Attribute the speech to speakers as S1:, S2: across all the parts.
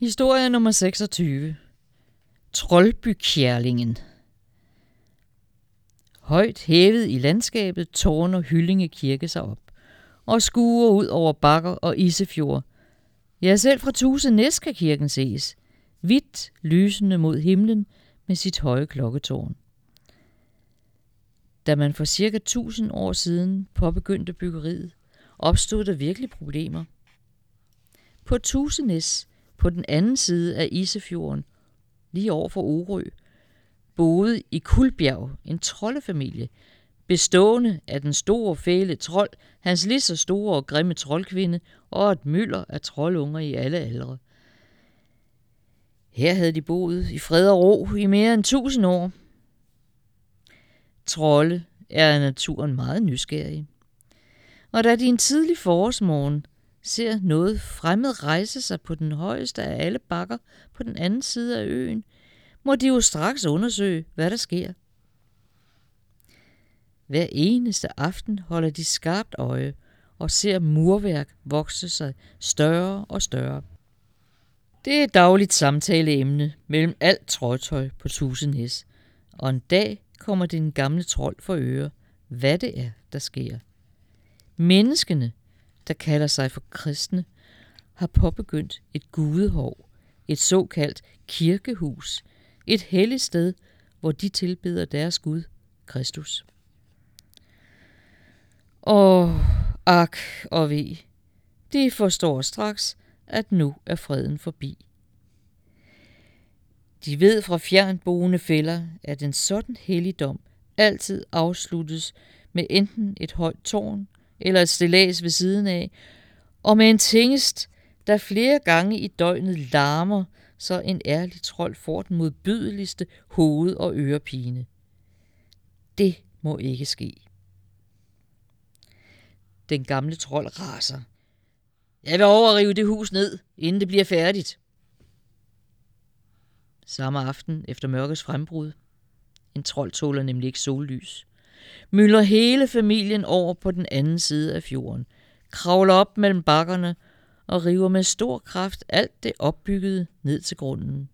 S1: Historie nummer 26. Troldbykjærlingen. Højt hævet i landskabet tårner Hyllinge Kirke sig op og skuer ud over bakker og isefjord. Ja, selv fra Tuse Næs kan kirken ses, hvidt lysende mod himlen med sit høje klokketårn. Da man for cirka 1000 år siden påbegyndte byggeriet, opstod der virkelig problemer. På Tusenæs, på den anden side af Isefjorden, lige over for Orø, boede i Kulbjerg en troldefamilie, bestående af den store fæle trold, hans lige så store og grimme troldkvinde og et mylder af troldunger i alle aldre. Her havde de boet i fred og ro i mere end tusind år. Trolde er af naturen meget nysgerrige. Og da de en tidlig forårsmorgen ser noget fremmed rejse sig på den højeste af alle bakker på den anden side af øen, må de jo straks undersøge, hvad der sker. Hver eneste aften holder de skarpt øje og ser murværk vokse sig større og større. Det er et dagligt samtaleemne mellem alt trådtøj på Tusenæs, og en dag kommer den gamle trold for øre, hvad det er, der sker. Menneskene, der kalder sig for kristne, har påbegyndt et gudehov, et såkaldt kirkehus, et helligt sted, hvor de tilbeder deres Gud, Kristus. Og ak og ved, de forstår straks, at nu er freden forbi. De ved fra fjernboende fælder, at en sådan helligdom altid afsluttes med enten et højt tårn eller et stillads ved siden af, og med en tingest, der flere gange i døgnet larmer, så en ærlig trold får den modbydeligste hoved- og ørepine. Det må ikke ske. Den gamle trold raser. Jeg vil overrive det hus ned, inden det bliver færdigt. Samme aften efter mørkets frembrud. En trold tåler nemlig ikke sollys. Mylder hele familien over på den anden side af fjorden. Kravler op mellem bakkerne og river med stor kraft alt det opbyggede ned til grunden.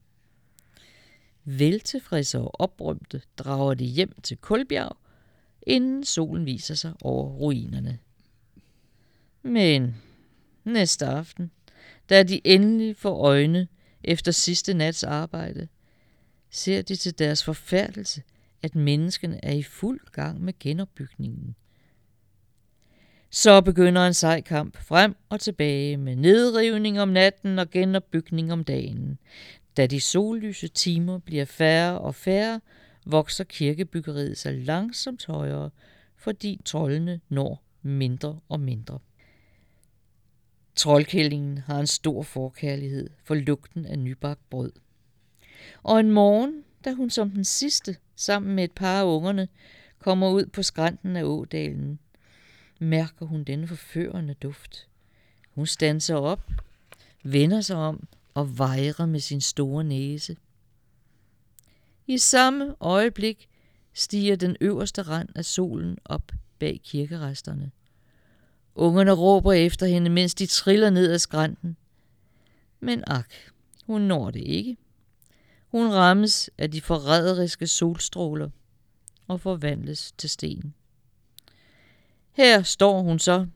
S1: Veltilfredse og oprømte drager de hjem til Kulbjerg, inden solen viser sig over ruinerne. Men næste aften, da de endelig får øjne efter sidste nats arbejde, ser de til deres forfærdelse, at menneskene er i fuld gang med genopbygningen. Så begynder en sej kamp frem og tilbage med nedrivning om natten og genopbygning om dagen. Da de sollyse timer bliver færre og færre, vokser kirkebyggeriet sig langsomt højere, fordi trollene når mindre og mindre. Troldkællingen har en stor forkærlighed for lugten af nybagt brød. Og en morgen, da hun som den sidste, sammen med et par af ungerne, kommer ud på skrænten af ådalen, mærker hun denne forførende duft. Hun standser op, vender sig om og vejrer med sin store næse. I samme øjeblik stiger den øverste rand af solen op bag kirkeresterne. Ungerne råber efter hende, mens de triller ned ad skrænten. Men ak, hun når det ikke. Hun rammes af de forræderiske solstråler og forvandles til sten. Her står hun så,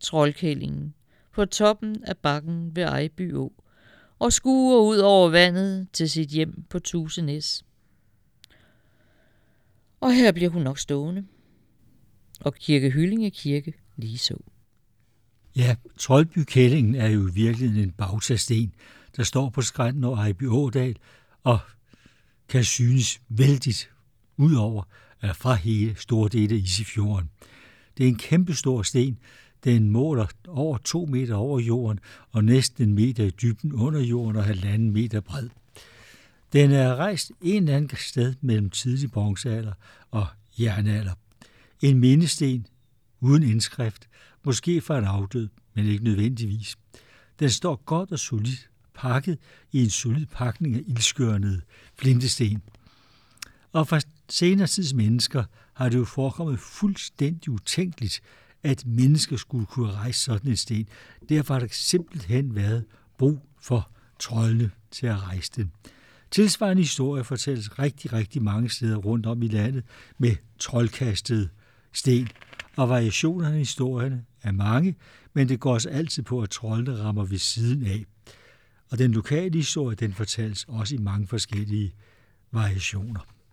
S1: troldkællingen, på toppen af bakken ved Ejby Å, og skuer ud over vandet til sit hjem på Tusenæs. Og her bliver hun nok stående. Og Kirke Hyllinge Kirke lige så.
S2: Ja, Troldbykællingen er jo i virkeligheden en bagtasten, der står på skrænten over Ejby Ådal og kan synes vældigt ud over fra hele store dele af Isefjorden. Det er en kæmpe stor sten. Den måler over to meter over jorden og næsten en meter i dybden under jorden og halvanden meter bred. Den er rejst en eller anden sted mellem tidlig bronzealder og jernalder. En mindesten uden indskrift, måske for en afdød, men ikke nødvendigvis. Den står godt og solidt pakket i en solid pakning af ildskørnede flintesten. Og for senere tids mennesker har det jo forekommet fuldstændig utænkeligt, at mennesker skulle kunne rejse sådan en sten. Derfor har der simpelthen været brug for troldene til at rejse den. Tilsvarende historie fortælles rigtig, rigtig mange steder rundt om i landet med troldkastede sten. Og variationerne i historierne er mange, men det går os altid på, at troldene rammer ved siden af. Og den lokale historie, den fortælles også i mange forskellige variationer.